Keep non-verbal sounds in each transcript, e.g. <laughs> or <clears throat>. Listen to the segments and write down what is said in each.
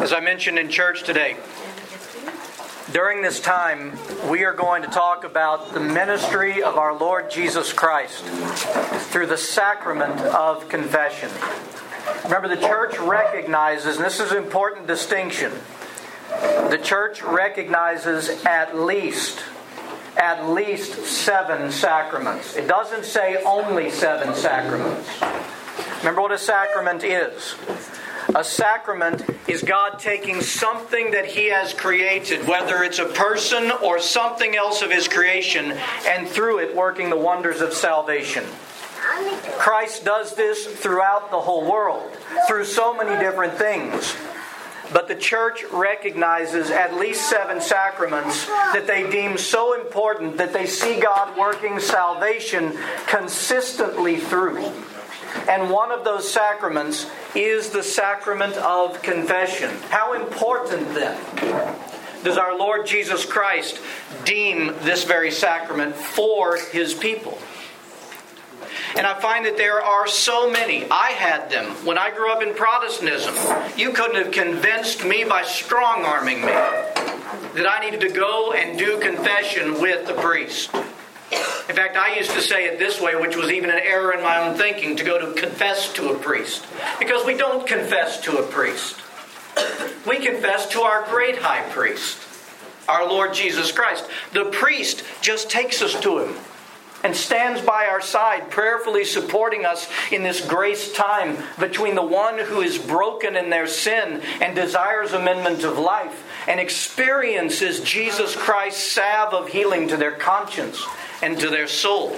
As I mentioned in church today, during this time, we are going to talk about the ministry of our Lord Jesus Christ through the sacrament of confession. Remember, the church recognizes, and this is an important distinction, the church recognizes at least at least seven sacraments. It doesn't say only seven sacraments. Remember what a sacrament is. A sacrament is God taking something that He has created, whether it's a person or something else of His creation, and through it working the wonders of salvation. Christ does this throughout the whole world, through so many different things. But the church recognizes at least seven sacraments that they deem so important that they see God working salvation consistently through. And one of those sacraments is the sacrament of confession. How important then does our Lord Jesus Christ deem this very sacrament for his people? And I find that there are so many. I had them when I grew up in Protestantism. You couldn't have convinced me by strong arming me that I needed to go and do confession with the priest. In fact, I used to say it this way, which was even an error in my own thinking, to go to confess to a priest. Because we don't confess to a priest. We confess to our great high priest, our Lord Jesus Christ. The priest just takes us to him and stands by our side, prayerfully supporting us in this grace time between the one who is broken in their sin and desires amendment of life and experiences Jesus Christ's salve of healing to their conscience and to their soul.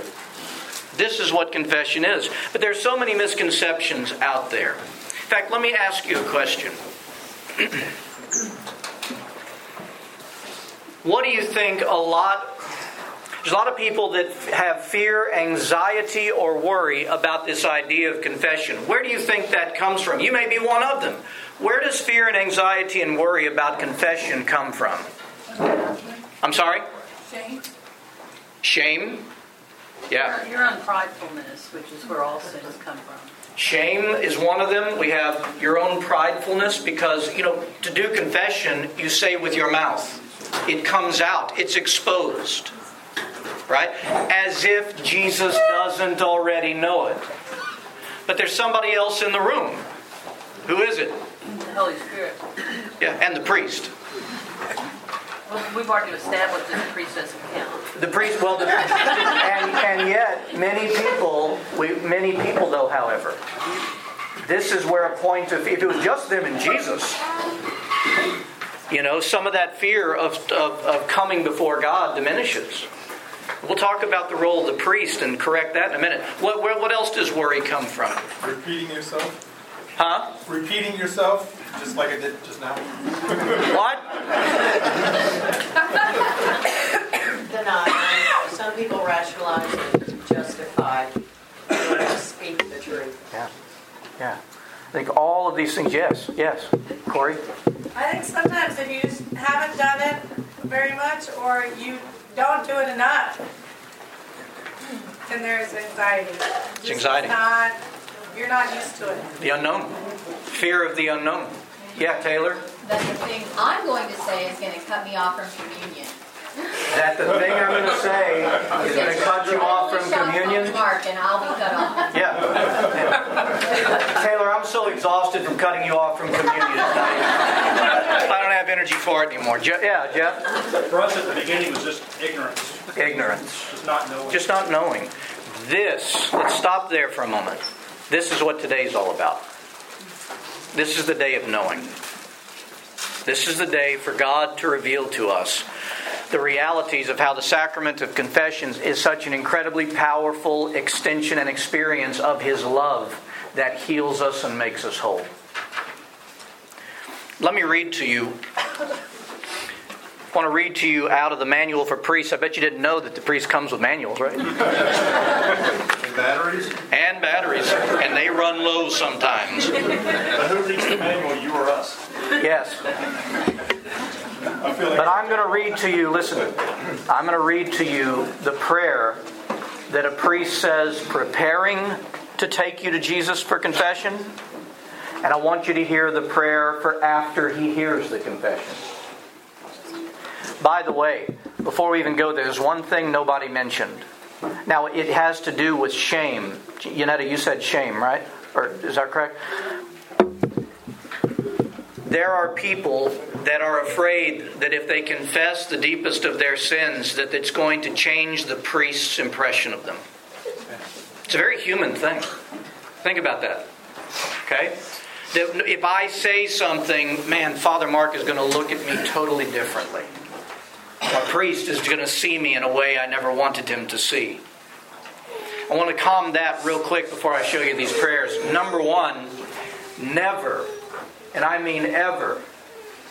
This is what confession is. But there's so many misconceptions out there. In fact, let me ask you a question. <clears throat> what do you think a lot there's a lot of people that have fear, anxiety, or worry about this idea of confession. Where do you think that comes from? You may be one of them. Where does fear and anxiety and worry about confession come from? I'm sorry? Shame. Shame? Yeah. Your unpridefulness, which is where all sins come from. Shame is one of them. We have your own pridefulness because, you know, to do confession, you say with your mouth. It comes out, it's exposed. Right? As if Jesus doesn't already know it. But there's somebody else in the room. Who is it? The Holy Spirit. Yeah, and the priest. Well, we've already established that the priest doesn't count. The priest, well, the, and, and yet many people, we, many people though, however, this is where a point of, if it was just them and Jesus, you know, some of that fear of, of, of coming before God diminishes. We'll talk about the role of the priest and correct that in a minute. What, where, what else does worry come from? Repeating yourself? Huh? Repeating yourself, just like I did just now. What? Deny. Uh, some people rationalize and justify. To speak the truth. Yeah. Yeah. I think all of these things, yes, yes. Corey? I think sometimes if you haven't done it very much or you don't do it enough, then there's anxiety. It's anxiety. Not, you're not used to it. The unknown. Fear of the unknown. Yeah, Taylor? that the thing I'm going to say is going to cut me off from communion. That the thing I'm going to say is going to cut you off from communion? Mark, and I'll be cut off. Yeah. yeah. Taylor, I'm so exhausted from cutting you off from communion tonight. I don't have energy for it anymore. Je- yeah, Jeff? For us at the beginning was just ignorance, Ignorance. just not knowing. Just not knowing. This, let's stop there for a moment. This is what today's all about. This is the day of knowing. This is the day for God to reveal to us the realities of how the sacrament of confessions is such an incredibly powerful extension and experience of His love that heals us and makes us whole. Let me read to you. I want to read to you out of the manual for priests. I bet you didn't know that the priest comes with manuals, right? <laughs> And batteries? And batteries. And they run low sometimes. But who reads the manual, you or us? Yes. Like But I'm going to read to you, listen, I'm going to read to you the prayer that a priest says preparing to take you to Jesus for confession And I want you to hear the prayer for after he hears the confession. By the way, before we even go there, there's one thing nobody mentioned. Now, it has to do with shame. Yanetta, you said shame, right? Or is that correct? There are people that are afraid that if they confess the deepest of their sins, that it's going to change the priest's impression of them. It's a very human thing. Think about that. Okay? That if I say something, man, Father Mark is going to look at me totally differently. A priest is going to see me in a way I never wanted him to see. I want to calm that real quick before I show you these prayers. Number one, never and I mean ever,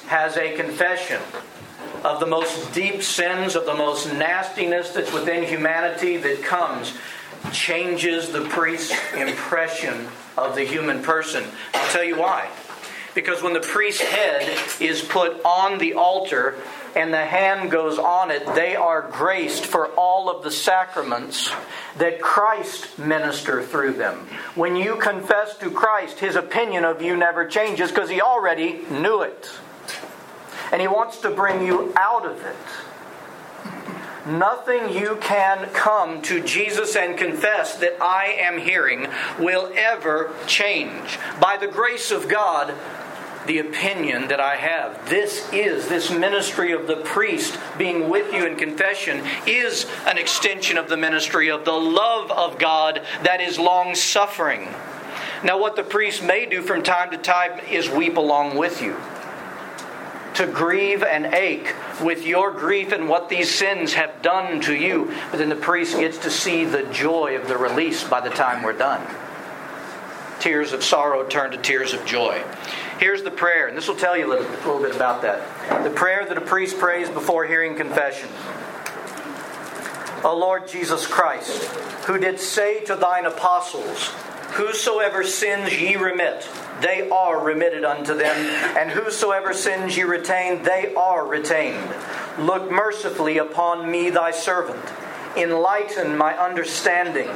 has a confession of the most deep sins, of the most nastiness that's within humanity that comes, changes the priest's impression of the human person. I'll tell you why. Because when the priest's head is put on the altar and the hand goes on it, they are graced for all of the sacraments that Christ minister through them. When you confess to Christ, his opinion of you never changes because he already knew it. And he wants to bring you out of it. Nothing you can come to Jesus and confess that I am hearing will ever change. By the grace of God, the opinion that I have. This is, this ministry of the priest being with you in confession is an extension of the ministry of the love of God that is long suffering. Now, what the priest may do from time to time is weep along with you. To grieve and ache with your grief and what these sins have done to you. But then the priest gets to see the joy of the release by the time we're done. Tears of sorrow turn to tears of joy. Here's the prayer, and this will tell you a little, a little bit about that. The prayer that a priest prays before hearing confession. O Lord Jesus Christ, who did say to thine apostles, Whosoever sins ye remit, they are remitted unto them, and whosoever sins ye retain, they are retained. Look mercifully upon me, thy servant. Enlighten my understanding.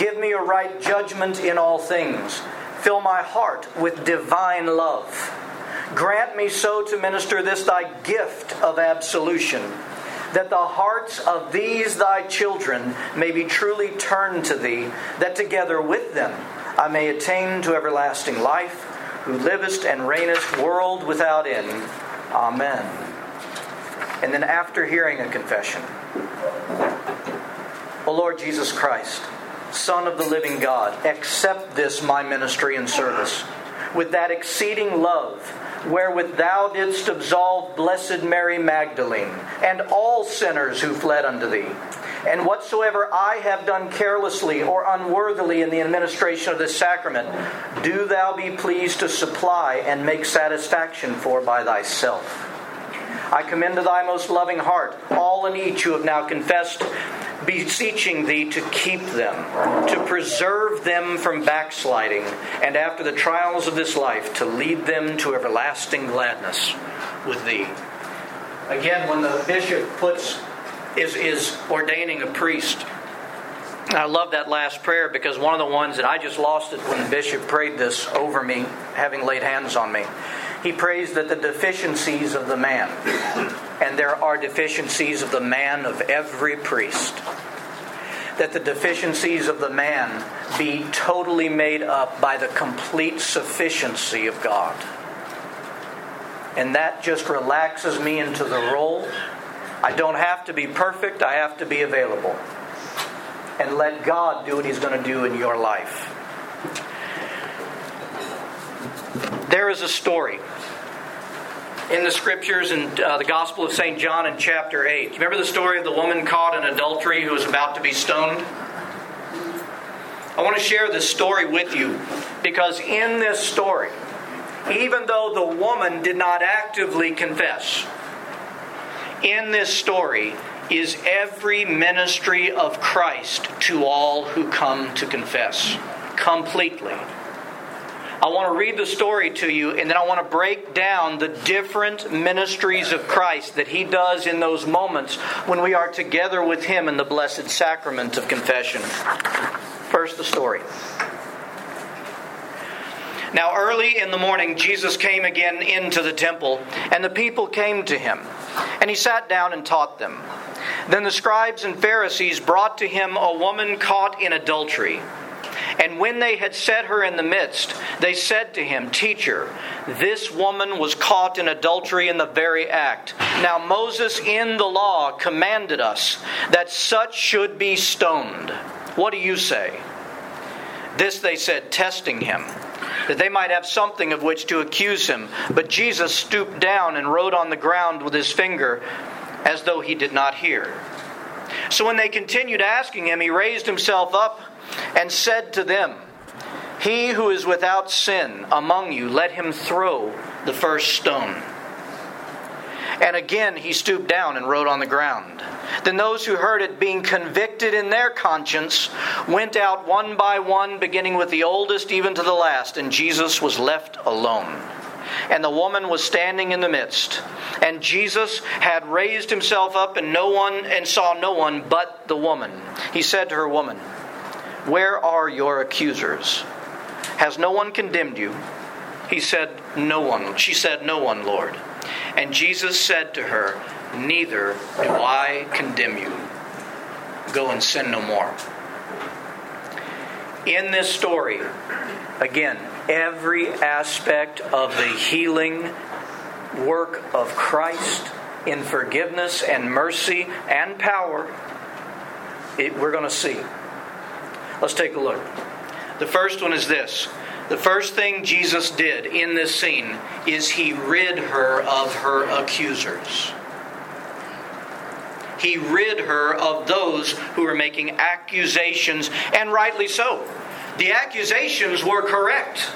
Give me a right judgment in all things Fill my heart with divine love. Grant me so to minister this thy gift of absolution, that the hearts of these thy children may be truly turned to thee, that together with them I may attain to everlasting life, who livest and reignest world without end. Amen. And then after hearing a confession, O Lord Jesus Christ, Son of the living God, accept this my ministry and service with that exceeding love wherewith thou didst absolve blessed Mary Magdalene and all sinners who fled unto thee. And whatsoever I have done carelessly or unworthily in the administration of this sacrament, do thou be pleased to supply and make satisfaction for by thyself. I commend to thy most loving heart all and each who have now confessed beseeching thee to keep them, to preserve them from backsliding, and after the trials of this life, to lead them to everlasting gladness with thee. Again, when the bishop puts is, is ordaining a priest, I love that last prayer because one of the ones that I just lost it when the bishop prayed this over me, having laid hands on me. He prays that the deficiencies of the man, and there are deficiencies of the man of every priest, that the deficiencies of the man be totally made up by the complete sufficiency of God. And that just relaxes me into the role. I don't have to be perfect, I have to be available. And let God do what He's going to do in your life. There is a story in the scriptures in uh, the Gospel of St. John in chapter 8. Do you remember the story of the woman caught in adultery who was about to be stoned? I want to share this story with you because in this story, even though the woman did not actively confess, in this story is every ministry of Christ to all who come to confess completely. I want to read the story to you, and then I want to break down the different ministries of Christ that He does in those moments when we are together with Him in the blessed sacrament of confession. First, the story. Now, early in the morning, Jesus came again into the temple, and the people came to him. And he sat down and taught them. Then the scribes and Pharisees brought to him a woman caught in adultery. And when they had set her in the midst, they said to him, Teacher, this woman was caught in adultery in the very act. Now Moses in the law commanded us that such should be stoned. What do you say? This they said, testing him, that they might have something of which to accuse him. But Jesus stooped down and wrote on the ground with his finger, as though he did not hear. So when they continued asking him, he raised himself up and said to them, He who is without sin among you, let him throw the first stone. And again he stooped down and wrote on the ground. Then those who heard it, being convicted in their conscience, went out one by one, beginning with the oldest even to the last, and Jesus was left alone. And the woman was standing in the midst. And Jesus had raised himself up and no one and saw no one but the woman. He said to her, Woman, where are your accusers? Has no one condemned you? He said, No one. She said, No one, Lord. And Jesus said to her, Neither do I condemn you. Go and sin no more. In this story, again, every aspect of the healing work of Christ in forgiveness and mercy and power, it, we're going to see. Let's take a look. The first one is this. The first thing Jesus did in this scene is he rid her of her accusers. He rid her of those who were making accusations, and rightly so. The accusations were correct.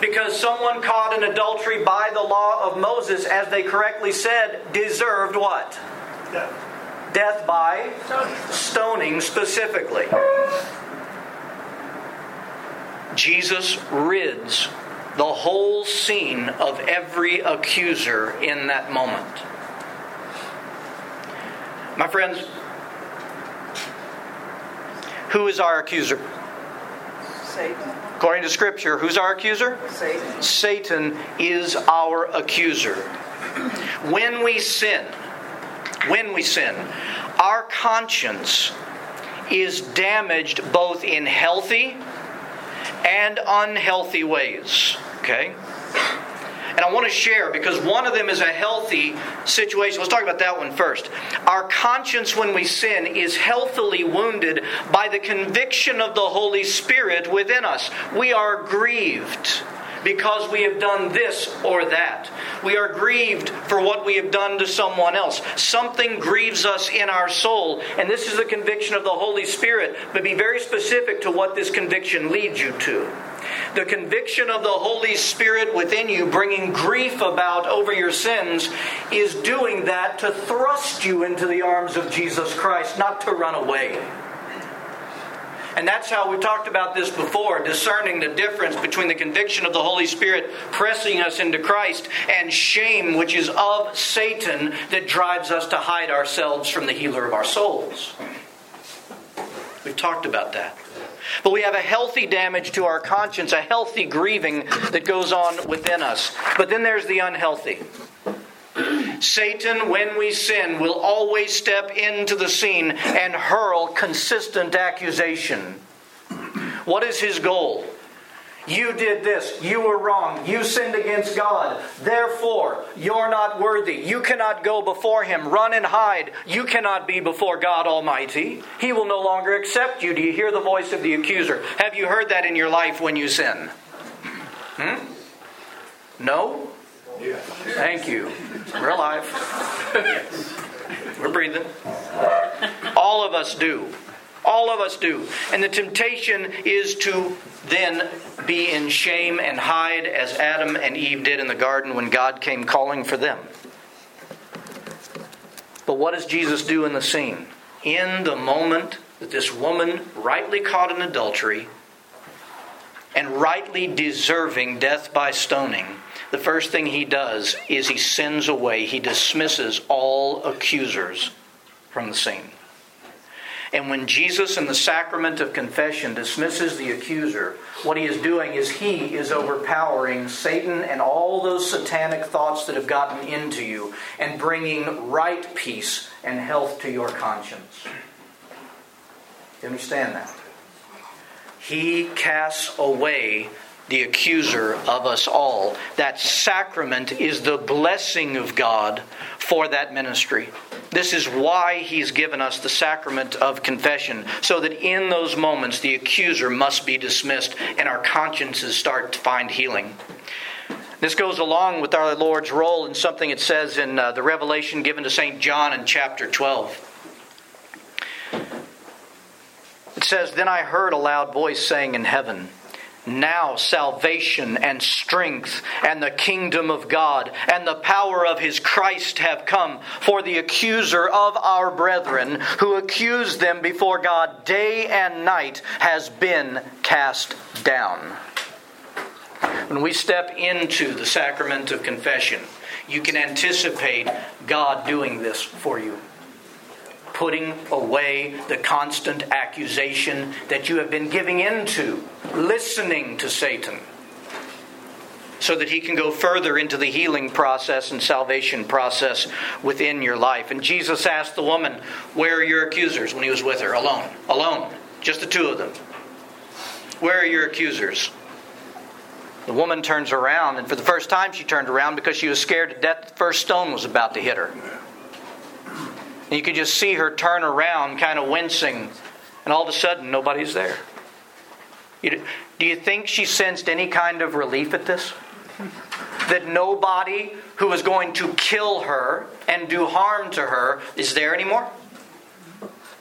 Because someone caught in adultery by the law of Moses, as they correctly said, deserved what? Yeah. Death by stoning specifically. Jesus rids the whole scene of every accuser in that moment. My friends, who is our accuser? Satan. According to Scripture, who's our accuser? Satan. Satan is our accuser. When we sin, when we sin, our conscience is damaged both in healthy and unhealthy ways. Okay? And I want to share because one of them is a healthy situation. Let's talk about that one first. Our conscience, when we sin, is healthily wounded by the conviction of the Holy Spirit within us. We are grieved because we have done this or that. We are grieved for what we have done to someone else. Something grieves us in our soul, and this is the conviction of the Holy Spirit. But be very specific to what this conviction leads you to. The conviction of the Holy Spirit within you, bringing grief about over your sins, is doing that to thrust you into the arms of Jesus Christ, not to run away. And that's how we talked about this before, discerning the difference between the conviction of the Holy Spirit pressing us into Christ and shame, which is of Satan, that drives us to hide ourselves from the healer of our souls. We've talked about that. But we have a healthy damage to our conscience, a healthy grieving that goes on within us. But then there's the unhealthy. Satan, when we sin, will always step into the scene and hurl consistent accusation. What is his goal? You did this. You were wrong. You sinned against God. Therefore, you're not worthy. You cannot go before Him. Run and hide. You cannot be before God Almighty. He will no longer accept you. Do you hear the voice of the accuser? Have you heard that in your life when you sin? Hmm? No? Thank you. We're alive. We're breathing. All of us do. All of us do. And the temptation is to then be in shame and hide as Adam and Eve did in the garden when God came calling for them. But what does Jesus do in the scene? In the moment that this woman, rightly caught in adultery and rightly deserving death by stoning, the first thing he does is he sends away, he dismisses all accusers from the scene. And when Jesus, in the sacrament of confession, dismisses the accuser, what he is doing is he is overpowering Satan and all those satanic thoughts that have gotten into you and bringing right peace and health to your conscience. You understand that? He casts away the accuser of us all. That sacrament is the blessing of God for that ministry. This is why He's given us the sacrament of confession, so that in those moments the accuser must be dismissed and our consciences start to find healing. This goes along with our Lord's role in something it says in uh, the revelation given to St. John in chapter 12. It says, Then I heard a loud voice saying in heaven, now salvation and strength and the kingdom of God and the power of his Christ have come. For the accuser of our brethren, who accused them before God day and night, has been cast down. When we step into the sacrament of confession, you can anticipate God doing this for you putting away the constant accusation that you have been giving into, listening to Satan, so that he can go further into the healing process and salvation process within your life. And Jesus asked the woman, Where are your accusers when he was with her? Alone. Alone. Just the two of them. Where are your accusers? The woman turns around, and for the first time she turned around because she was scared to death the first stone was about to hit her. And you could just see her turn around, kind of wincing, and all of a sudden, nobody's there. You, do you think she sensed any kind of relief at this? That nobody who was going to kill her and do harm to her is there anymore?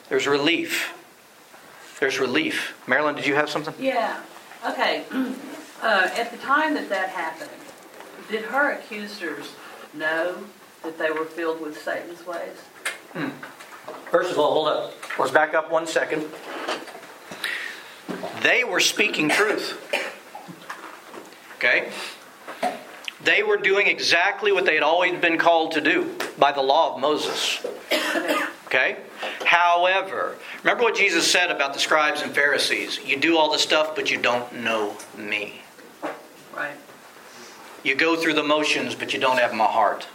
There's relief. There's relief. Marilyn, did you have something? Yeah. Okay. <clears throat> Uh, at the time that that happened, did her accusers know that they were filled with Satan's ways? Hmm. First of all, hold up. Let's back up one second. They were speaking truth. Okay? They were doing exactly what they had always been called to do by the law of Moses. Okay? However, remember what Jesus said about the scribes and Pharisees you do all the stuff, but you don't know me. Right. You go through the motions, but you don't have my heart.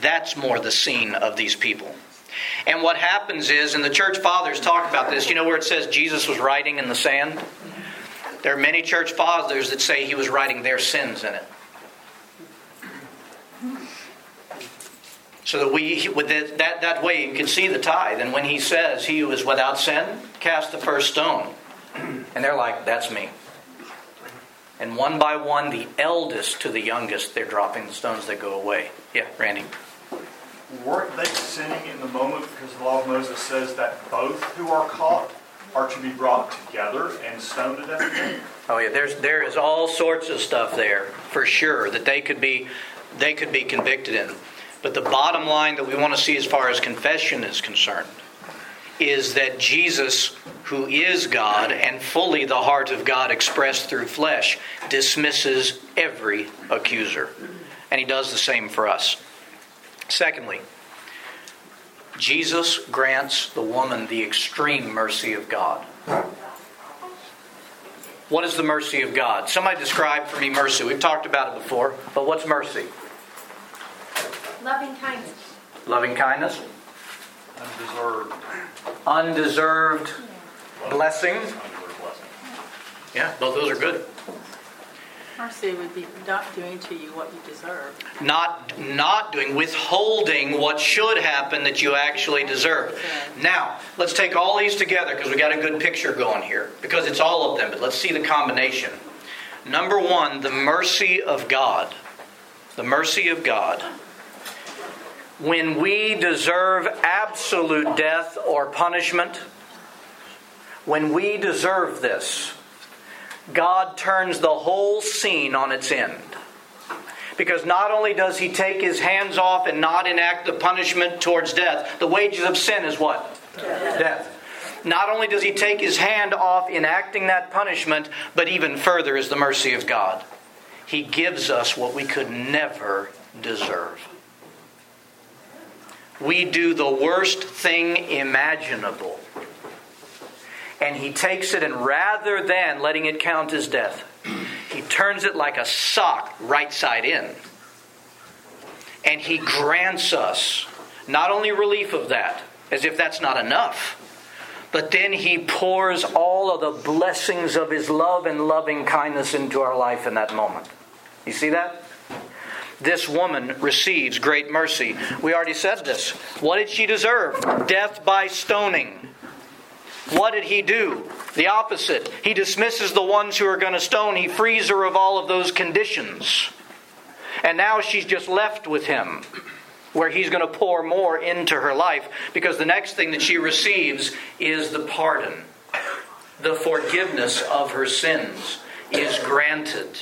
That's more the scene of these people. And what happens is, and the church fathers talk about this, you know where it says Jesus was writing in the sand? There are many church fathers that say he was writing their sins in it. So that we, with that, that way, you can see the tithe. And when he says, He who is without sin, cast the first stone. And they're like, That's me. And one by one, the eldest to the youngest, they're dropping the stones that go away. Yeah, Randy weren't they sinning in the moment because the law of Moses says that both who are caught are to be brought together and stoned to death? Oh yeah, there's there is all sorts of stuff there for sure that they could be they could be convicted in. But the bottom line that we want to see as far as confession is concerned is that Jesus, who is God and fully the heart of God expressed through flesh, dismisses every accuser. And he does the same for us. Secondly, Jesus grants the woman the extreme mercy of God. What is the mercy of God? Somebody describe for me mercy. We've talked about it before, but what's mercy? Loving kindness. Loving kindness. Undeserved. Undeserved blessing. Undeserved blessing. Yeah, both those are good. Mercy would be not doing to you what you deserve. Not not doing withholding what should happen that you actually deserve. Now, let's take all these together because we got a good picture going here. Because it's all of them, but let's see the combination. Number 1, the mercy of God. The mercy of God. When we deserve absolute death or punishment, when we deserve this, God turns the whole scene on its end. Because not only does he take his hands off and not enact the punishment towards death, the wages of sin is what? Death. death. Not only does he take his hand off enacting that punishment, but even further is the mercy of God. He gives us what we could never deserve. we do the worst thing imaginable. And he takes it, and rather than letting it count as death, he turns it like a sock right side in. And he grants us not only relief of that, as if that's not enough, but then he pours all of the blessings of his love and loving kindness into our life in that moment. You see that? This woman receives great mercy. We already said this. What did she deserve? Death by stoning. What did he do? The opposite. He dismisses the ones who are going to stone. He frees her of all of those conditions. And now she's just left with him, where he's going to pour more into her life because the next thing that she receives is the pardon. The forgiveness of her sins is granted.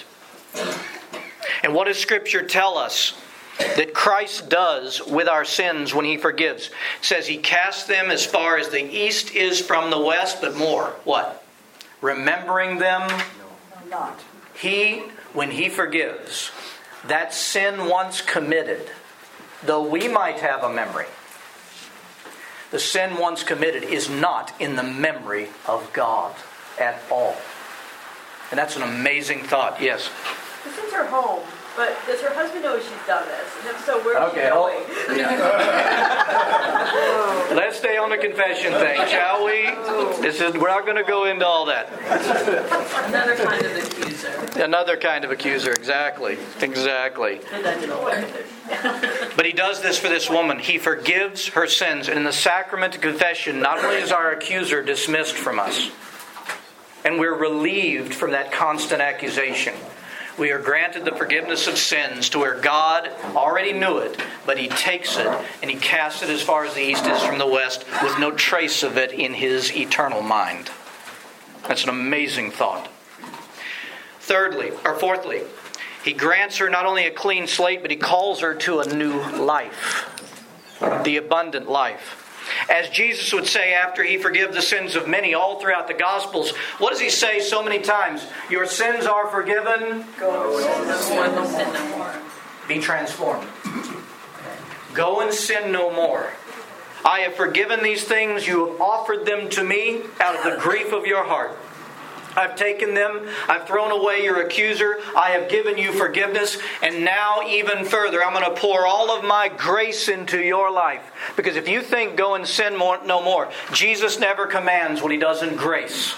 And what does Scripture tell us? That Christ does with our sins when he forgives. It says he casts them as far as the east is from the west, but more. What? Remembering them not. He, when he forgives, that sin once committed, though we might have a memory, the sin once committed is not in the memory of God at all. And that's an amazing thought. Yes. This is her home. But does her husband know she's done this? And if so, where's Okay, she hold- going? Let's stay on the confession thing, shall we? This is we're not going to go into all that. Another kind of accuser. Another kind of accuser, exactly. Exactly. And I didn't know what to do. But he does this for this woman. He forgives her sins. And in the sacrament of confession, not only is our accuser dismissed from us, and we're relieved from that constant accusation, we are granted the forgiveness of sins to where God already knew it, but he takes it and he casts it as far as the east is from the west with no trace of it in his eternal mind. That's an amazing thought. Thirdly, or fourthly, he grants her not only a clean slate, but he calls her to a new life, the abundant life. As Jesus would say after he forgives the sins of many all throughout the Gospels, what does he say so many times? Your sins are forgiven. No one will sin no more. Be transformed. Go and sin no more. I have forgiven these things. You have offered them to me out of the grief of your heart. I've taken them. I've thrown away your accuser. I have given you forgiveness. And now, even further, I'm going to pour all of my grace into your life. Because if you think go and sin more, no more, Jesus never commands what he does in grace.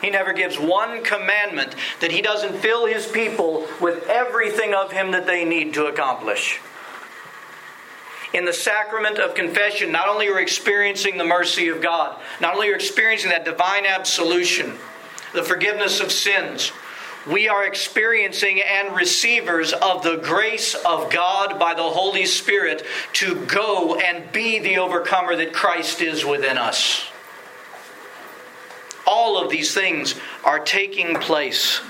He never gives one commandment that he doesn't fill his people with everything of him that they need to accomplish. In the sacrament of confession, not only are experiencing the mercy of God, not only are experiencing that divine absolution, the forgiveness of sins, we are experiencing and receivers of the grace of God by the Holy Spirit to go and be the overcomer that Christ is within us. All of these things are taking place.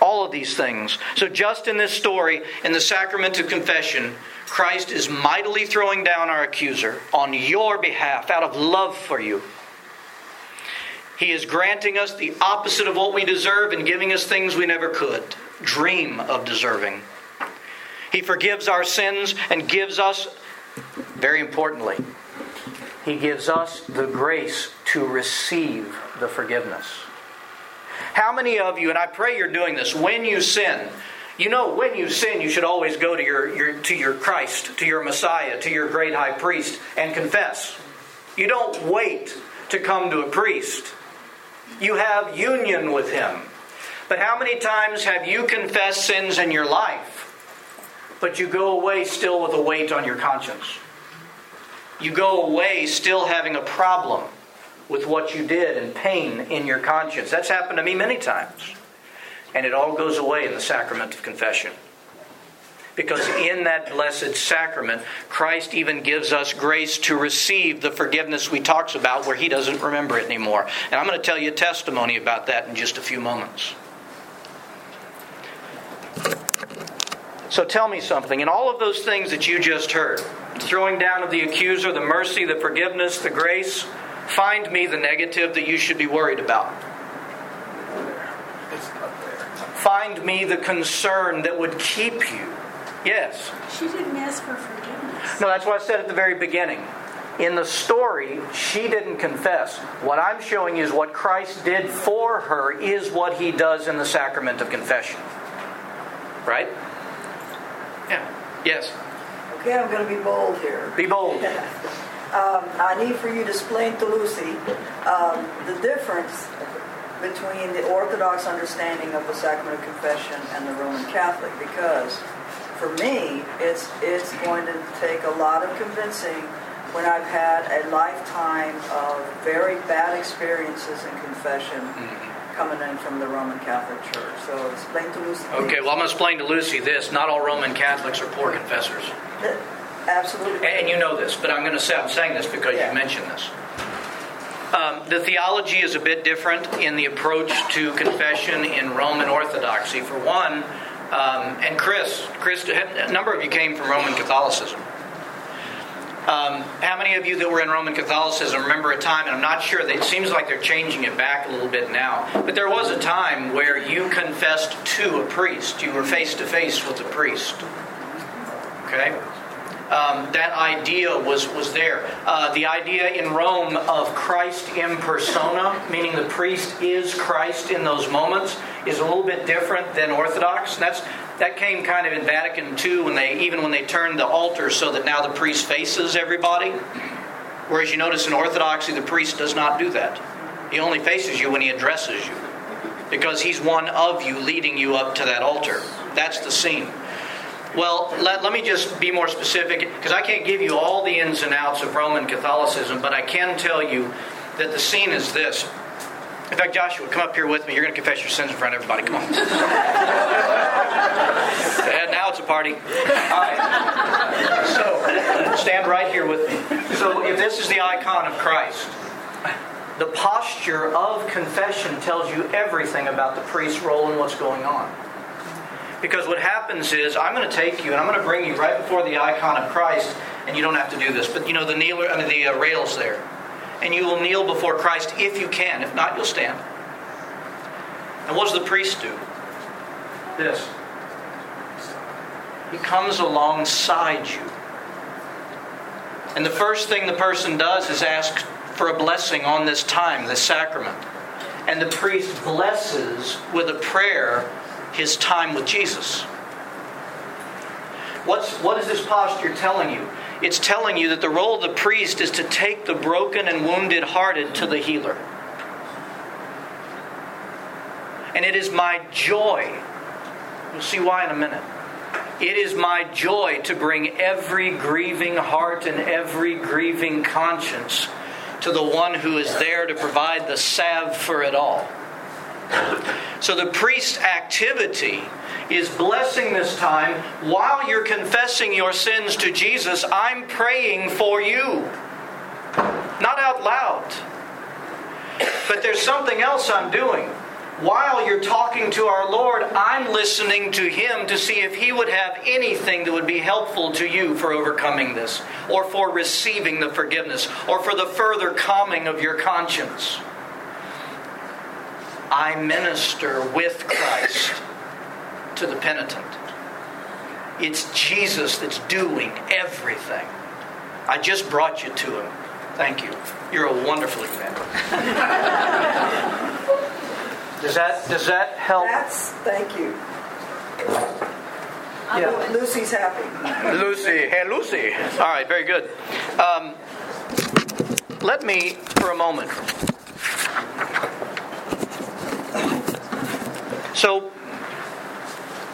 All of these things. So, just in this story, in the sacrament of confession, Christ is mightily throwing down our accuser on your behalf out of love for you. He is granting us the opposite of what we deserve and giving us things we never could dream of deserving. He forgives our sins and gives us, very importantly, He gives us the grace to receive the forgiveness. How many of you, and I pray you're doing this, when you sin, you know when you sin, you should always go to your, your, to your Christ, to your Messiah, to your great high priest, and confess. You don't wait to come to a priest. You have union with him. But how many times have you confessed sins in your life, but you go away still with a weight on your conscience? You go away still having a problem with what you did and pain in your conscience. That's happened to me many times. And it all goes away in the sacrament of confession. Because in that blessed sacrament, Christ even gives us grace to receive the forgiveness we talks about where he doesn't remember it anymore. And I'm going to tell you a testimony about that in just a few moments. So tell me something. In all of those things that you just heard, throwing down of the accuser, the mercy, the forgiveness, the grace, find me the negative that you should be worried about. Find me the concern that would keep you Yes. She didn't ask for forgiveness. No, that's what I said at the very beginning. In the story, she didn't confess. What I'm showing you is what Christ did for her is what he does in the sacrament of confession. Right? Yeah. Yes. Okay, I'm going to be bold here. Be bold. <laughs> Um, I need for you to explain to Lucy um, the difference between the Orthodox understanding of the sacrament of confession and the Roman Catholic, because for me, it's it's going to take a lot of convincing when I've had a lifetime of very bad experiences in confession mm-hmm. coming in from the Roman Catholic Church. So explain to Lucy. Okay, well, I'm going to explain to Lucy this. Not all Roman Catholics are poor confessors. Absolutely. And you know this, but I'm going to say I'm saying this because Yeah. you mentioned this. Um, the theology is a bit different in the approach to confession in Roman Orthodoxy. For one, um, and Chris, Chris, a number of you came from Roman Catholicism. Um, how many of you that were in Roman Catholicism remember a time, and I'm not sure, it seems like they're changing it back a little bit now, but there was a time where you confessed to a priest. You were face to face with a priest. Okay? Um, that idea was, was there. Uh, the idea in Rome of Christ in persona, meaning the priest is Christ in those moments, is a little bit different than Orthodox. And that's that came kind of in Vatican II when they even when they turned the altar so that now the priest faces everybody. Whereas you notice in Orthodoxy the priest does not do that. He only faces you when he addresses you. Because he's one of you leading you up to that altar. That's the scene. Well, let, let me just be more specific, because I can't give you all the ins and outs of Roman Catholicism, but I can tell you that the scene is this. In fact, Joshua, come up here with me. You're going to confess your sins in front of everybody. Come on. and now it's a party. All right. So, stand right here with me. So, if this is the icon of Christ, the posture of confession tells you everything about the priest's role and what's going on. Because what happens is, I'm going to take you and I'm going to bring you right before the icon of Christ, and you don't have to do this, but you know the kneeler, under the uh, rails there, and you will kneel before Christ if you can. If not, you'll stand. And what does the priest do? This. He comes alongside you. And the first thing the person does is ask for a blessing on this time, this sacrament. And the priest blesses with a prayer his time with Jesus. What's, what is this posture telling you? It's telling you that the role of the priest is to take the broken and wounded hearted to the healer. And it is my joy, you'll see why in a minute. It is my joy to bring every grieving heart and every grieving conscience to the one who is there to provide the salve for it all. <laughs> So the priest's activity is blessing this time while you're confessing your sins to Jesus. I'm praying for you. Not out loud. But there's something else I'm doing. While you're talking to our Lord, I'm listening to Him to see if He would have anything that would be helpful to you for overcoming this, or for receiving the forgiveness, or for the further calming of your conscience. I minister with Christ to the penitent. It's Jesus that's doing everything. I just brought you to Him. Thank you. You're a wonderful example. <laughs> does that does that help? That's, thank you. Yeah. Lucy's happy. Lucy, hey Lucy. All right, very good. Um, let me, for a moment. So,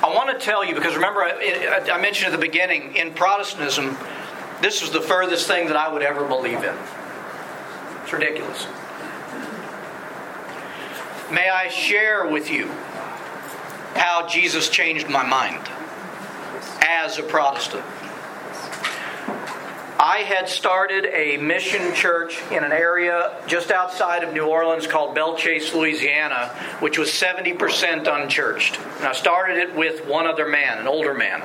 I want to tell you because remember, I, I mentioned at the beginning in Protestantism, this was the furthest thing that I would ever believe in. It's ridiculous. May I share with you how Jesus changed my mind as a Protestant? I had started a mission church in an area just outside of New Orleans called Belle Chasse, Louisiana, which was 70% unchurched. And I started it with one other man, an older man.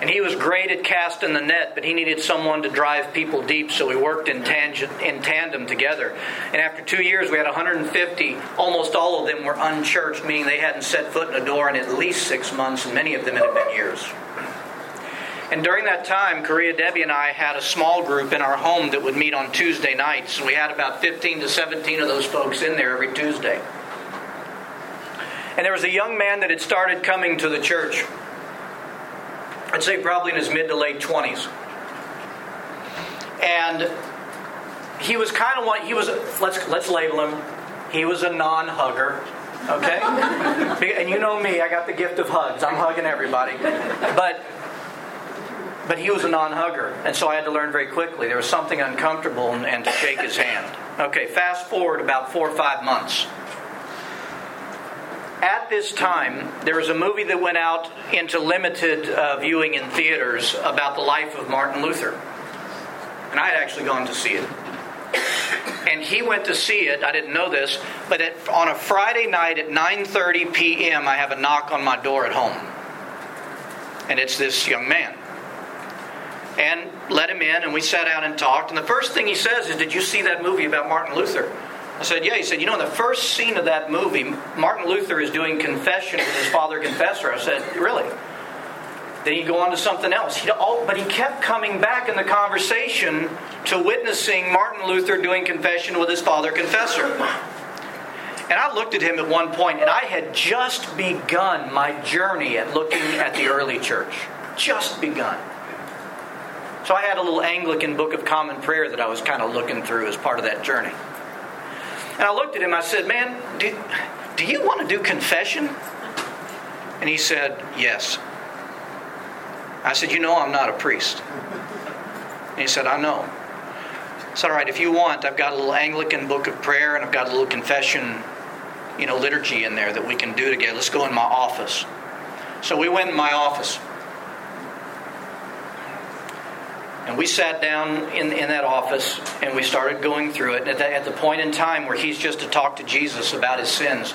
And he was great at casting the net, but he needed someone to drive people deep, so we worked in, tangent, in tandem together. And after two years, we had 150. Almost all of them were unchurched, meaning they hadn't set foot in a door in at least six months, and many of them had been years. And during that time, Khouria Debbie and I had a small group in our home that would meet on Tuesday nights. And we had about 15 to 17 of those folks in there every Tuesday. And there was a young man that had started coming to the church. I'd say probably in his mid to late 20s. And he was kind of what he was let's let's label him. He was a non-hugger. Okay? <laughs> and you know me, I got the gift of hugs. I'm hugging everybody. But but he was a non-hugger, and so I had to learn very quickly. There was something uncomfortable and, and to shake his hand. Okay, fast forward about four or five months at this time, there was a movie that went out into limited uh, viewing in theaters about the life of Martin Luther. And I had actually gone to see it. And he went to see it. I didn't know this, but at, on a Friday night at 9:30 p.m., I have a knock on my door at home, and it's this young man. And let him in, and we sat down and talked. And the first thing he says is, "Did you see that movie about Martin Luther?" I said, Yeah. He said, You know, in the first scene of that movie, Martin Luther is doing confession with his father confessor. I said, Really? Then he'd go on to something else. He'd all, but he kept coming back in the conversation to witnessing Martin Luther doing confession with his father confessor. And I looked at him at one point, and I had just begun my journey at looking at the early church. Just begun. So I had a little Anglican Book of Common Prayer that I was kind of looking through as part of that journey. And I looked at him, I said, Man, do, do you want to do confession? And he said, Yes. I said, You know, I'm not a priest. And he said, I know. I said, All right, if you want, I've got a little Anglican book of prayer and I've got a little confession, you know, liturgy in there that we can do together. Let's go in my office. So we went in my office. And we sat down in, in that office and we started going through it. At the, at the point in time where he's just to talk to Jesus about his sins,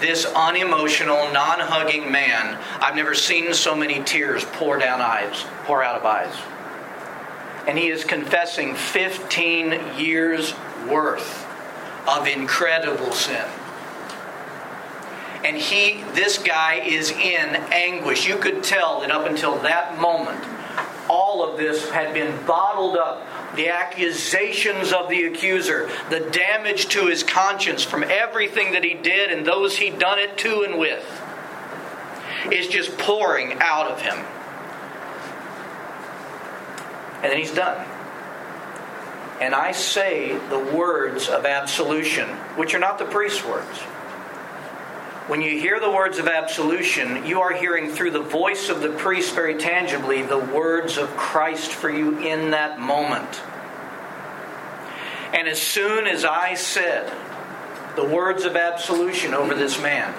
this unemotional, non hugging man, I've never seen so many tears pour down eyes, pour out of eyes. And he is confessing 15 years worth of incredible sin. And he, this guy is in anguish. You could tell that up until that moment, all of this had been bottled up. The accusations of the accuser, the damage to his conscience from everything that he did and those he'd done it to and with, is just pouring out of him. And then he's done. And I say the words of absolution, which are not the priest's words. When you hear the words of absolution, you are hearing through the voice of the priest very tangibly the words of Christ for you in that moment. And as soon as I said the words of absolution over this man,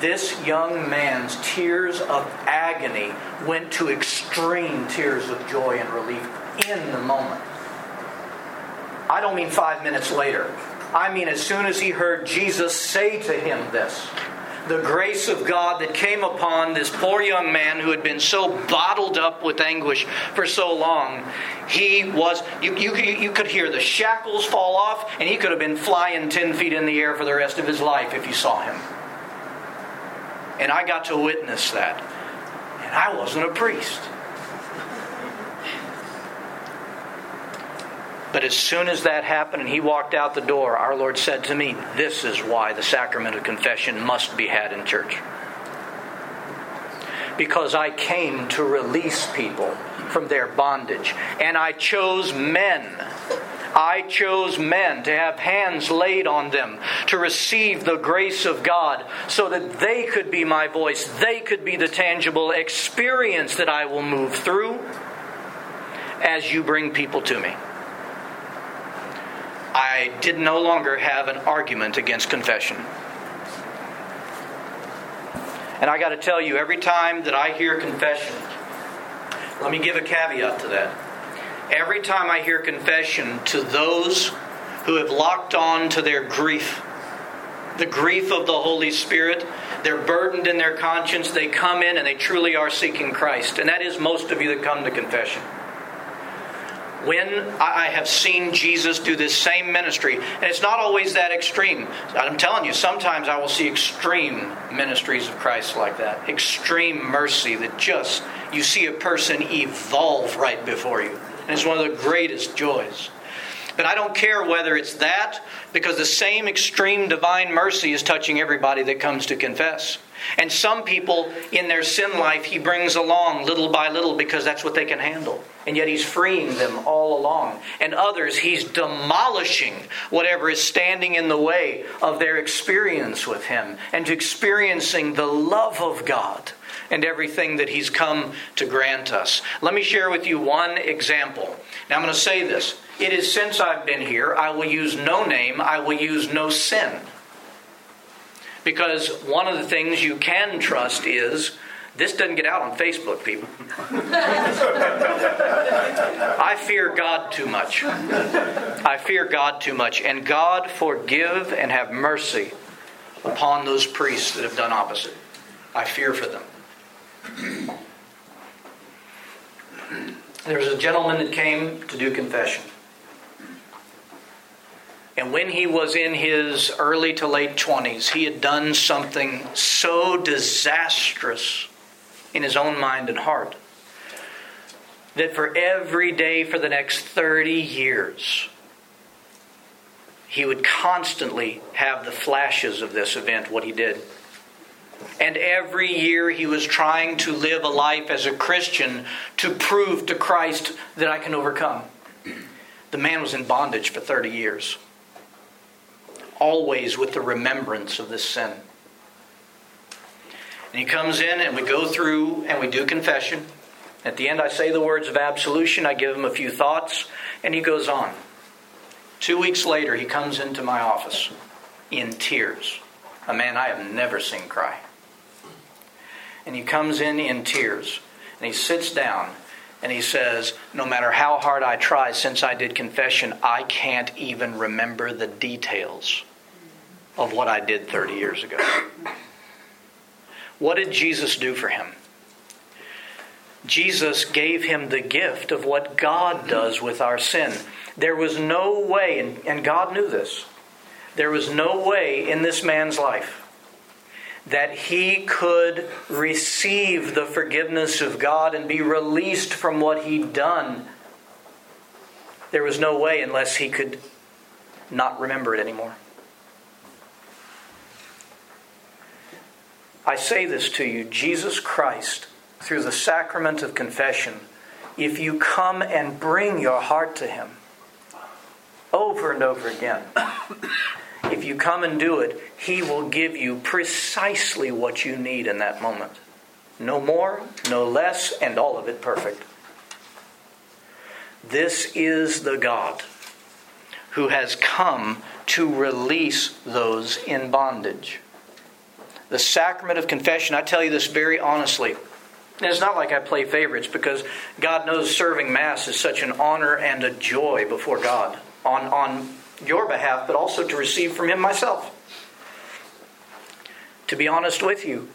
this young man's tears of agony went to extreme tears of joy and relief in the moment. I don't mean five minutes later. I mean, as soon as he heard Jesus say to him this, the grace of God that came upon this poor young man who had been so bottled up with anguish for so long, he was, you, you, you could hear the shackles fall off, and he could have been flying 10 feet in the air for the rest of his life if you saw him. And I got to witness that. And I wasn't a priest. But as soon as that happened and he walked out the door, our Lord said to me, This is why the sacrament of confession must be had in church. Because I came to release people from their bondage. And I chose men. I chose men to have hands laid on them to receive the grace of God so that they could be my voice. They could be the tangible experience that I will move through as you bring people to me. I did no longer have an argument against confession. And I got to tell you, every time that I hear confession, let me give a caveat to that. Every time I hear confession to those who have locked on to their grief, the grief of the Holy Spirit, They're burdened in their conscience. They come in and they truly are seeking Christ. And that is most of you that come to confession. When I have seen Jesus do this same ministry, and it's not always that extreme. I'm telling you, sometimes I will see extreme ministries of Christ like that. Extreme mercy that just, you see a person evolve right before you. And it's one of the greatest joys. But I don't care whether it's that, because the same extreme divine mercy is touching everybody that comes to confess. And some people in their sin life, he brings along little by little because that's what they can handle. And yet he's freeing them all along. And others, he's demolishing whatever is standing in the way of their experience with him and experiencing the love of God and everything that he's come to grant us. Let me share with you one example. Now I'm going to say this. It is since I've been here, I will use no name, I will use no sin. Because one of the things you can trust is this doesn't get out on Facebook, people. I fear God too much. I fear God too much. And God forgive and have mercy upon those priests that have done opposite. I fear for them. There was a gentleman that came to do confession. And when he was in his early to late 20s, he had done something so disastrous in his own mind and heart that for every day for the next 30 years, he would constantly have the flashes of this event, what he did. And every year he was trying to live a life as a Christian to prove to Christ that I can overcome. The man was in bondage for 30 years, always with the remembrance of this sin. And he comes in, and we go through and we do confession. At the end, I say the words of absolution, I give him a few thoughts, and he goes on. Two weeks later, he comes into my office in tears. A man I have never seen cry and he comes in in tears and he sits down and he says, No matter how hard I try since I did confession, I can't even remember the details of what I did 30 years ago. What did Jesus do for him? Jesus gave him the gift of what God does with our sin. There was no way, and, God knew this, there was no way in this man's life that he could receive the forgiveness of God and be released from what he'd done. There was no way unless he could not remember it anymore. I say this to you Jesus Christ, through the sacrament of confession, if you come and bring your heart to him over and over again, <coughs> if you come and do it, He will give you precisely what you need in that moment. No more, no less, and all of it perfect. This is the God who has come to release those in bondage. The sacrament of confession, I tell you this very honestly. And it's not like I play favorites because God knows serving Mass is such an honor and a joy before God on, on your behalf, but also to receive from Him myself. To be honest with you,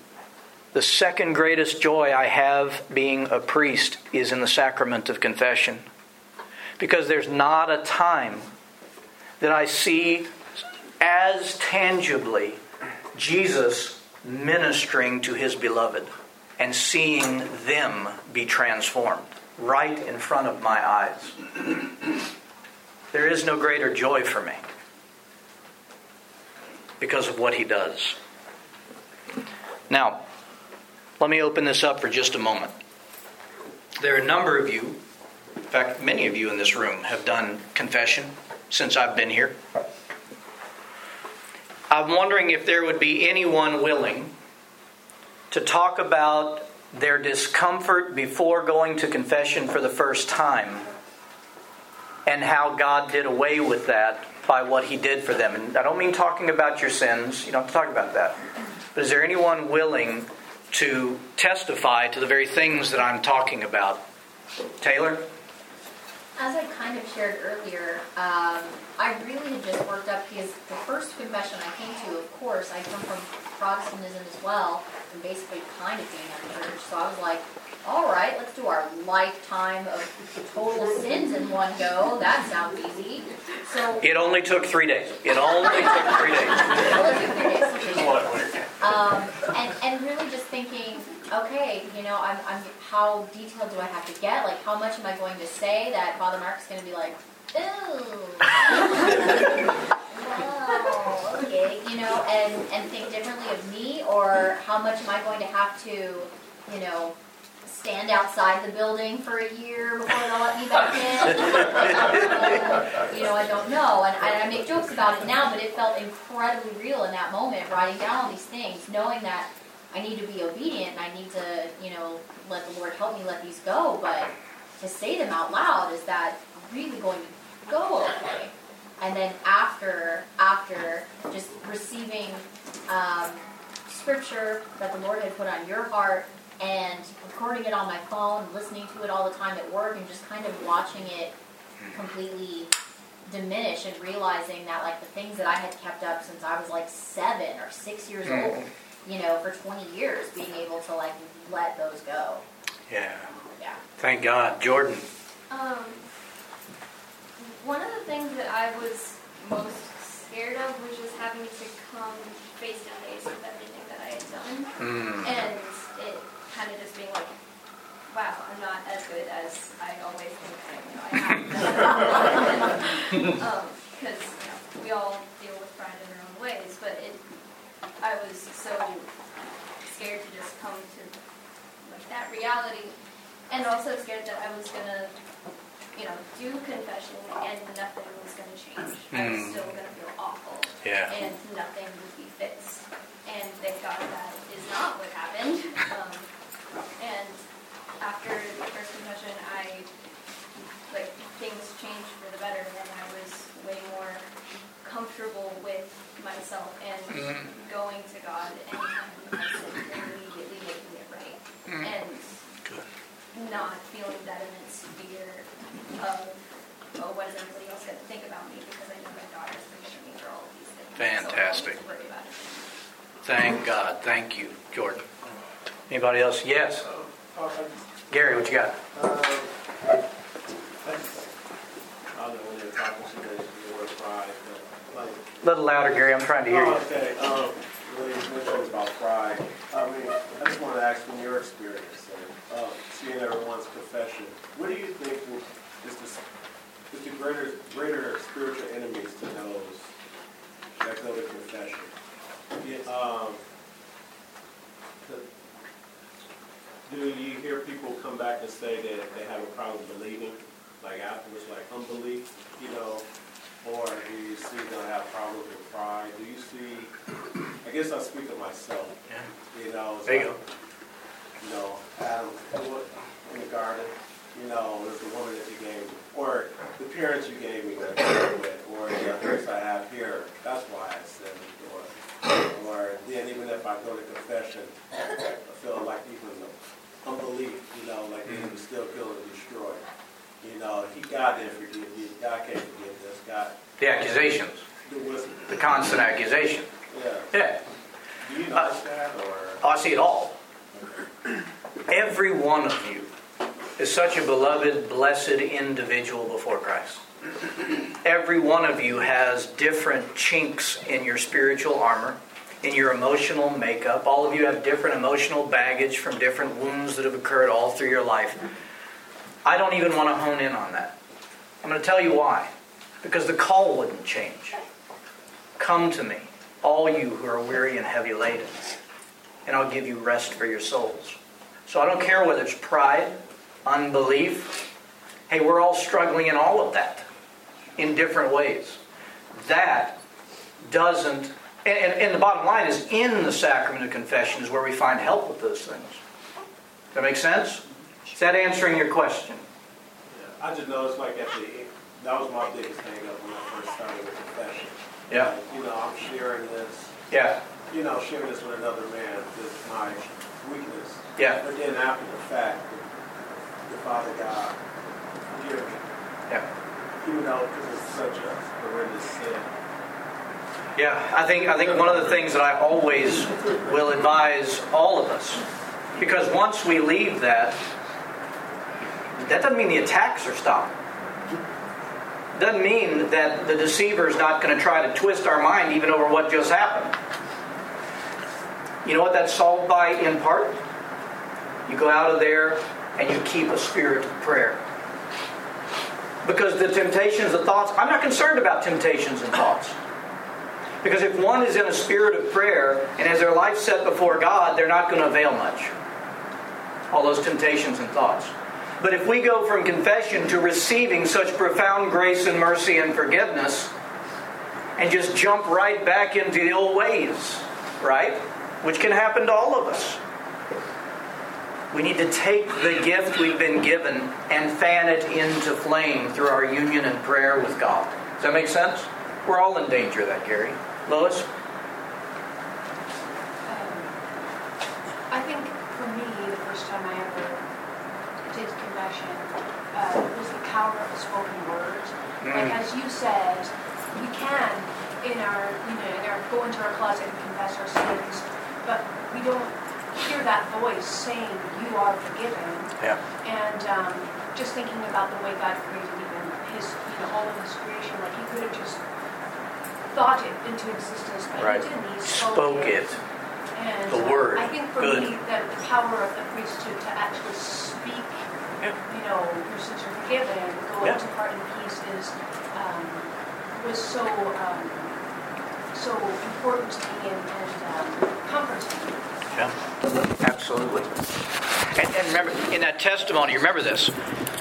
the second greatest joy I have being a priest is in the sacrament of confession. Because there's not a time that I see as tangibly Jesus ministering to his beloved and seeing them be transformed right in front of my eyes. There is no greater joy for me because of what he does. Now, let me open this up for just a moment. There are a number of you, in fact, many of you in this room have done confession since I've been here. I'm wondering if there would be anyone willing to talk about their discomfort before going to confession for the first time and how God did away with that by what He did for them. And I don't mean talking about your sins, you don't have to talk about that. But is there anyone willing to testify to the very things that I'm talking about? Taylor? As I kind of shared earlier, um, I really had just worked up because the first confession I came to, of course, I come from Protestantism as well, and basically kind of being at church. So I was like, all right, let's do our lifetime of total sins in one go. That sounds easy. So It only took three days. It only took three days. I'll do three days. Um, and, and really just thinking, okay, you know, I'm, I'm, how detailed do I have to get? Like, how much am I going to say that Father Mark's going to be like, ooh, <laughs> wow, okay, you know, and, and think differently of me? Or how much am I going to have to, you know, stand outside the building for a year before they'll let me back in? <laughs> You know, I don't know. And I, I make jokes about it now, but it felt incredibly real in that moment, writing down all these things, knowing that I need to be obedient and I need to, you know, let the Lord help me let these go. But to say them out loud, is that really going to go okay? And then after, after just receiving um, scripture that the Lord had put on your heart and recording it on my phone, listening to it all the time at work, and just kind of watching it completely diminish and realizing that like the things that I had kept up since I was like seven or six years old, you know, for 20 years, being able to like let those go. Yeah. Yeah. Thank God. Jordan. Um, one of the things that I was most scared of was just having to come face to face with everything that I had done. Mm. And it kind of just being like, wow, I'm not as good as I always think I am. You know, I have <laughs> <laughs> um, Because you know, we all deal with pride in our own ways, but it, I was so scared to just come to like that reality, and also scared that I was gonna, you know, do confession and nothing was gonna change. I was Mm. still gonna feel awful Yeah. and nothing would be fixed. And thank God that is not what happened. Um, and after the first confession, I like things changed for the better, and I was way more comfortable with myself and Mhm. going to God anytime I sinned and immediately making it right, Mhm. and Good. not feeling that immense fear of oh, what is everybody else going to think about me because I know my God has forgiven me for all of these things. So I don't need Fantastic. to worry about it. Thank God. Thank you, Jordan. Anybody else? Yes. Gary, what you got? I don't know when they're talking to the the word pride, but like. A little louder, Gary. I'm trying to hear Oh, you. Okay, um, when you mentioned about pride, I mean, I just want to ask from your experience, and, uh, seeing everyone's confession, what do you think is the, is the greater, greater spiritual enemies to those that go to confession? Yeah, um, the- do you hear people come back and say that they have a problem believing, like afterwards, like unbelief, you know? Or do you see they'll have problems with pride? Do you see, I guess I'll speak of myself, Yeah. you know? There you like, You know, Adam, in the garden, you know, there's the woman that you gave me, or the parents you gave me that I with, or the things I have here, that's why I said it. Or, or then even if I go to confession, I feel like even the unbelief, you know, like they can still kill and destroy. You know, he, God didn't forgive you, God can't The accusations. The. The constant accusation. Yeah. Yeah. Do you notice uh, that, or? Oh, I see it all. Every one of you is such a beloved, blessed individual before Christ. Every one of you has different chinks in your spiritual armor, in your emotional makeup. All of you have different emotional baggage from different wounds that have occurred all through your life. I don't even want to hone in on that. I'm going to tell you why. Because the call wouldn't change. Come to me, all you who are weary and heavy laden, and I'll give you rest for your souls. So I don't care whether it's pride, unbelief. Hey, we're all struggling in all of that in different ways. That doesn't, and, and, and the bottom line is in the sacrament of confession is where we find help with those things. Does that make sense? Is that answering your question? Yeah, I just noticed like at the, that was my biggest hang up when I first started with confession. Yeah. Like, You know, I'm sharing this, Yeah. you know, sharing this with another man, this is my weakness. Yeah. But then after the fact, the Father God, forgive me. Yeah. Even though because it's such a horrendous sin. Yeah, I think I think one of the things that I always will advise all of us, because once we leave that, that doesn't mean the attacks are stopped. Doesn't mean that the deceiver is not going to try to twist our mind even over what just happened. You know what that's solved by in part? You go out of there and you keep a spirit of prayer. Because the temptations the thoughts, I'm not concerned about temptations and thoughts. Because if one is in a spirit of prayer and has their life set before God, they're not going to avail much. All those temptations and thoughts. But if we go from confession to receiving such profound grace and mercy and forgiveness, and just jump right back into the old ways, right? Which can happen to all of us. We need to take the gift we've been given and fan it into flame through our union and prayer with God. Does that make sense? We're all in danger of that, Gary. Lois? Um, I think for me, the first time I ever did confession uh, was the power of the spoken word. Like Mm. as you said, we can in our you know in our go into our closet and confess our sins, but we don't hear that voice saying you are forgiven. Yeah. And um, just thinking about the way God created even His you know all of His creation, like He could have just thought it into existence, but Right. He didn't. He spoke, Spoke it. And The word. I think for Good. me, that the power of the priesthood to actually speak, you know, your sins are forgiven, go Yeah. into pardon peace is um, was so um, so important to me and, and um, comforting. Yeah, absolutely. And, and remember, in that testimony, remember this.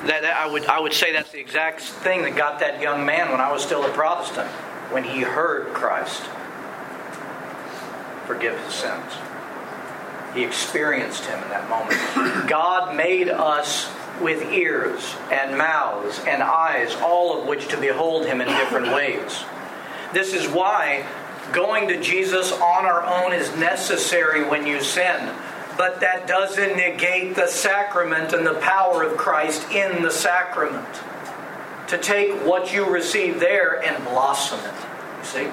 That, that I would I would say that's the exact thing that got that young man when I was still a Protestant, when he heard Christ forgive his sins. He experienced him in that moment. God made us with ears and mouths and eyes, all of which to behold him in different <coughs> ways. This is why going to Jesus on our own is necessary when you sin. But that doesn't negate the sacrament and the power of Christ in the sacrament. To take what you receive there and blossom it. You see?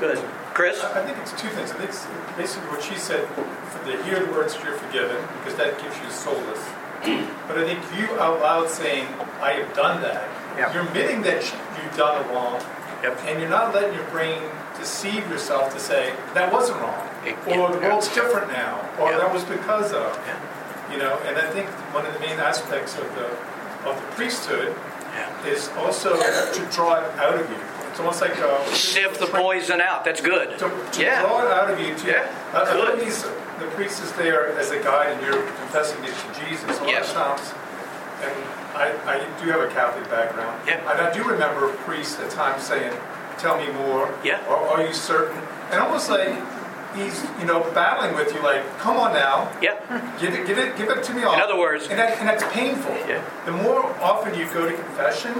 Good. Chris? I think it's two things. I think it's basically what she said, for the hear the words you're forgiven, because that gives you solace. But I think you out loud saying, I have done that, Yeah. you're admitting that you've done it wrong, Yep. and you're not letting your brain deceive yourself to say, that wasn't wrong, It- or the world's different now, or that was because of. You know, and I think one of the main aspects of the, of the priesthood is also to draw it out of you. It's almost like uh, Sift the poison out. That's good. to, to Yeah. draw it out of you. To, Yeah, I good. these, the priest is there as a guide, and you're confessing it to Jesus. A lot Yes. of times, and I, I do have a Catholic background, Yeah. and I do remember priests at times saying, "Tell me more," Yeah. or "Are you certain?" And almost like he's, you know, battling with you, like, "Come on now, Yep. give it, give it, give it to me all." In other words- and, that, and that's painful. Yeah. The more often you go to confession,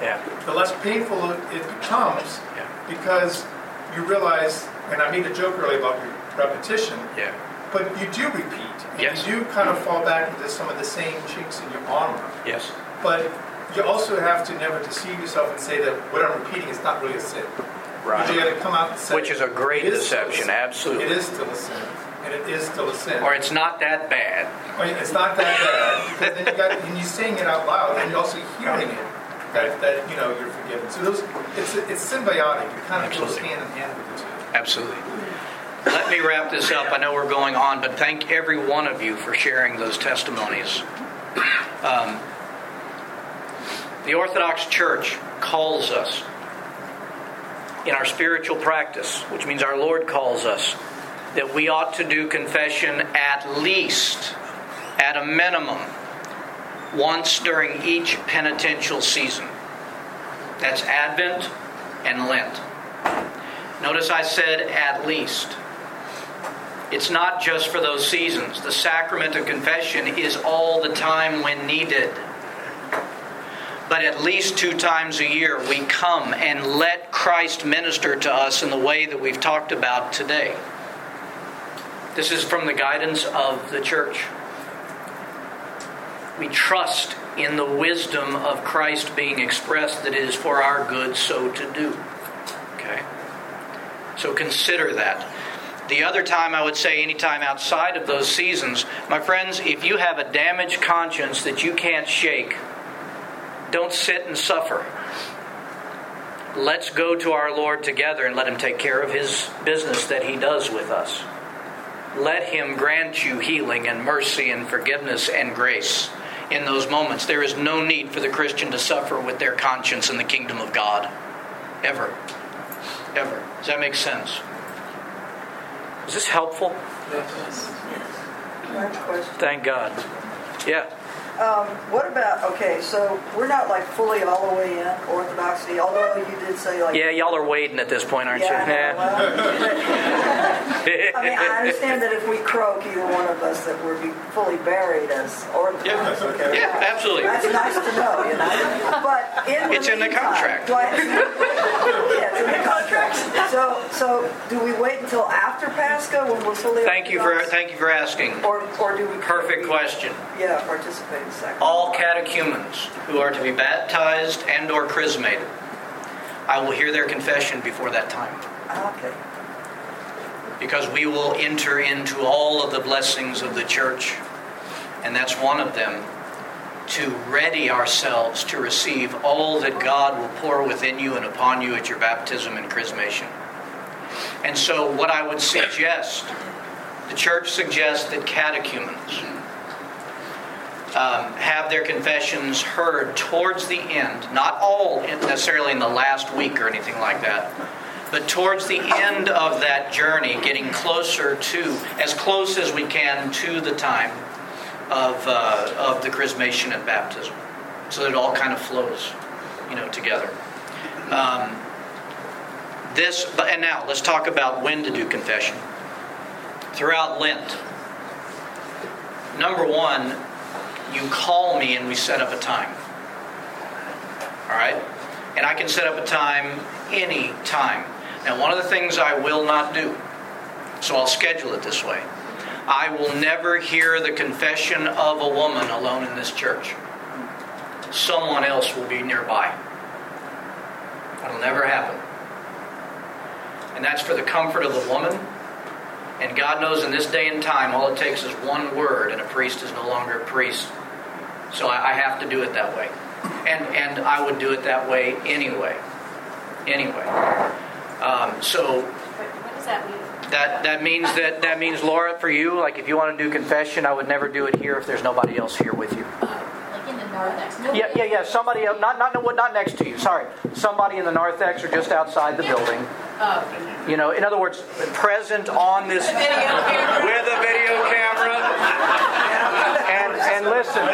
Yeah. the less painful it becomes Yeah. because you realize, and I made a joke earlier about repetition, Yeah. but you do repeat. And Yes. You do kind of fall back into some of the same chinks in your armor. Yes. But you also have to never deceive yourself and say that what I'm repeating is not really a sin. Right. You got to come out and say Which is a great "It is still a deception, absolutely. It is still a sin, and it is still a sin. Or it's not that bad. I mean, it's not that bad because then you got and you're saying it out loud and you're also hearing it that, that you know you're forgiven. So those it's it's symbiotic. It kind of goes hand in hand with the two. Absolutely. Let me wrap this up. I know we're going on, but thank every one of you for sharing those testimonies. Um, the Orthodox Church calls us in our spiritual practice, which means our Lord calls us, that we ought to do confession at least, at a minimum, once during each penitential season. That's Advent and Lent. Notice I said at least. It's not just for those seasons. The sacrament of confession is all the time when needed. But at least two times a year, we come and let Christ minister to us in the way that we've talked about today. This is from the guidance of the church. We trust in the wisdom of Christ being expressed that it is for our good so to do. Okay? So consider that. The other time, I would say, anytime outside of those seasons, my friends, if you have a damaged conscience that you can't shake, don't sit and suffer. Let's go to our Lord together and let Him take care of His business that He does with us. Let Him grant you healing and mercy and forgiveness and grace in those moments. There is no need for the Christian to suffer with their conscience in the kingdom of God. Ever. Ever. Does that make sense? Is this helpful? Yes. Thank God. Yeah. Um, what about, okay, so we're not like fully all the way in orthodoxy, although you did say like. Yeah, y'all are waiting at this point, aren't Yeah, you? well, <laughs> I mean, I understand that if we croak, either one of us, that we're be fully buried as orthodox. Yeah. okay? Yeah, absolutely. That's nice to know, you know? But in the It's in the contract. do <laughs> I- Yeah, the contract. So, so do we wait until after Pascha when we're fully Thank you for thank you for asking. Or, or do we? Perfect question. Yeah, participate in sacrament. All catechumens who are to be baptized and or chrismated, I will hear their confession before that time. Okay. because we will enter into all of the blessings of the church. And that's one of them to ready ourselves to receive all that God will pour within you and upon you at your baptism and chrismation. And so, what I would suggest, the church suggests that catechumens um, have their confessions heard towards the end, not all necessarily in the last week or anything like that, but towards the end of that journey, getting closer to, as close as we can to the time of, uh, of the chrismation and baptism, so it all kind of flows, you know, together. Um, this, and now let's talk about when to do confession. Throughout Lent, number one, you call me and we set up a time. All right? And I can set up a time any time. Now, one of the things I will not do, so I'll schedule it this way. I will never hear the confession of a woman alone in this church. Someone else will be nearby. That'll never happen. And that's for the comfort of the woman. And God knows in this day and time, all it takes is one word, and a priest is no longer a priest. So I, have to do it that way. And, and I would do it that way anyway. Anyway. Um, so What does that mean? That, that means that that means Laura, for you, like if you want to do confession, I would never do it here if there's nobody else here with you. Uh, like in the narthex. No Yeah, yeah, yeah. Somebody else, not not not next to you. Sorry, somebody in the narthex or just outside the building. Oh, You know, in other words, present on this <laughs> with a video camera. And and listen, <laughs>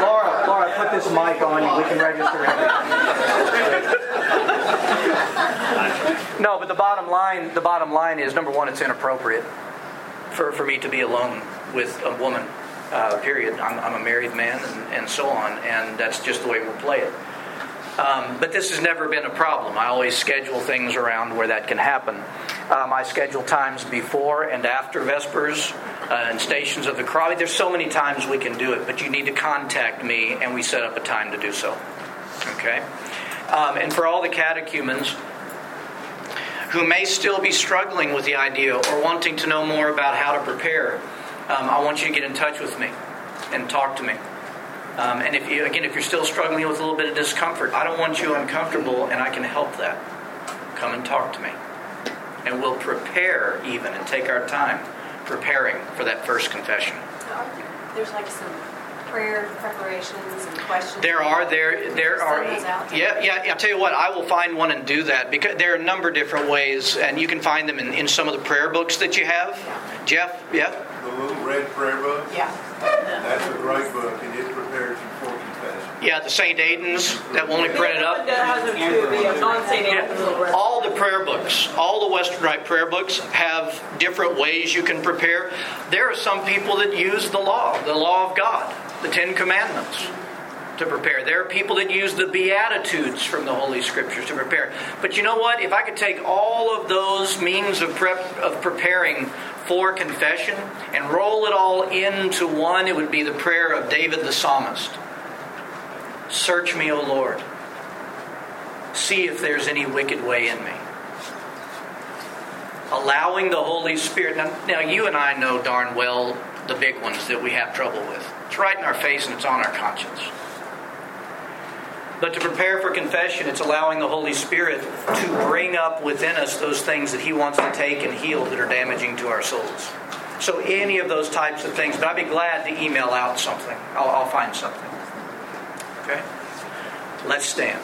Laura, Laura, put this mic on you. We can register everything. No, but the bottom line, the bottom line is number one, it's inappropriate for, for me to be alone with a woman. Uh, period. I'm, I'm a married man, and, and so on, and that's just the way we'll play it. Um, but this has never been a problem. I always schedule things around where that can happen. Um, I schedule times before and after Vespers uh, and stations of the cross. There's so many times we can do it, but you need to contact me and we set up a time to do so. Okay? Um, and for all the catechumens who may still be struggling with the idea or wanting to know more about how to prepare, um, I want you to get in touch with me and talk to me. Um, and if you, again, if you're still struggling with a little bit of discomfort, I don't want you uncomfortable, and I can help that. Come and talk to me, and we'll prepare even and take our time preparing for that first confession. There's like some prayer preparations and questions. There are there there are Send those out to yeah yeah. I'll tell you what, I will find one and do that because there are a number of different ways, and you can find them in, in some of the prayer books that you have. Jeff, yeah. The little red prayer book? Yeah. That's a great book, and it prepares you for confession. Yeah, the St. Aidan's that will only print it up. That has them too, the non-St. Anthony's little red. All the prayer books, all the Western Rite prayer books have different ways you can prepare. There are some people that use the law, the law of God, the Ten Commandments. to prepare. There are people that use the Beatitudes from the Holy Scriptures to prepare. But you know what? If I could take all of those means of, prep, of preparing for confession and roll it all into one, it would be the prayer of David the psalmist Search me, O Lord. See if there's any wicked way in me. Allowing the Holy Spirit. Now, now, you and I know darn well the big ones that we have trouble with. It's right in our face and it's on our conscience. But to prepare for confession, it's allowing the Holy Spirit to bring up within us those things that He wants to take and heal that are damaging to our souls. So, any of those types of things. But I'd be glad to email out something. I'll, I'll find something. Okay? Let's stand.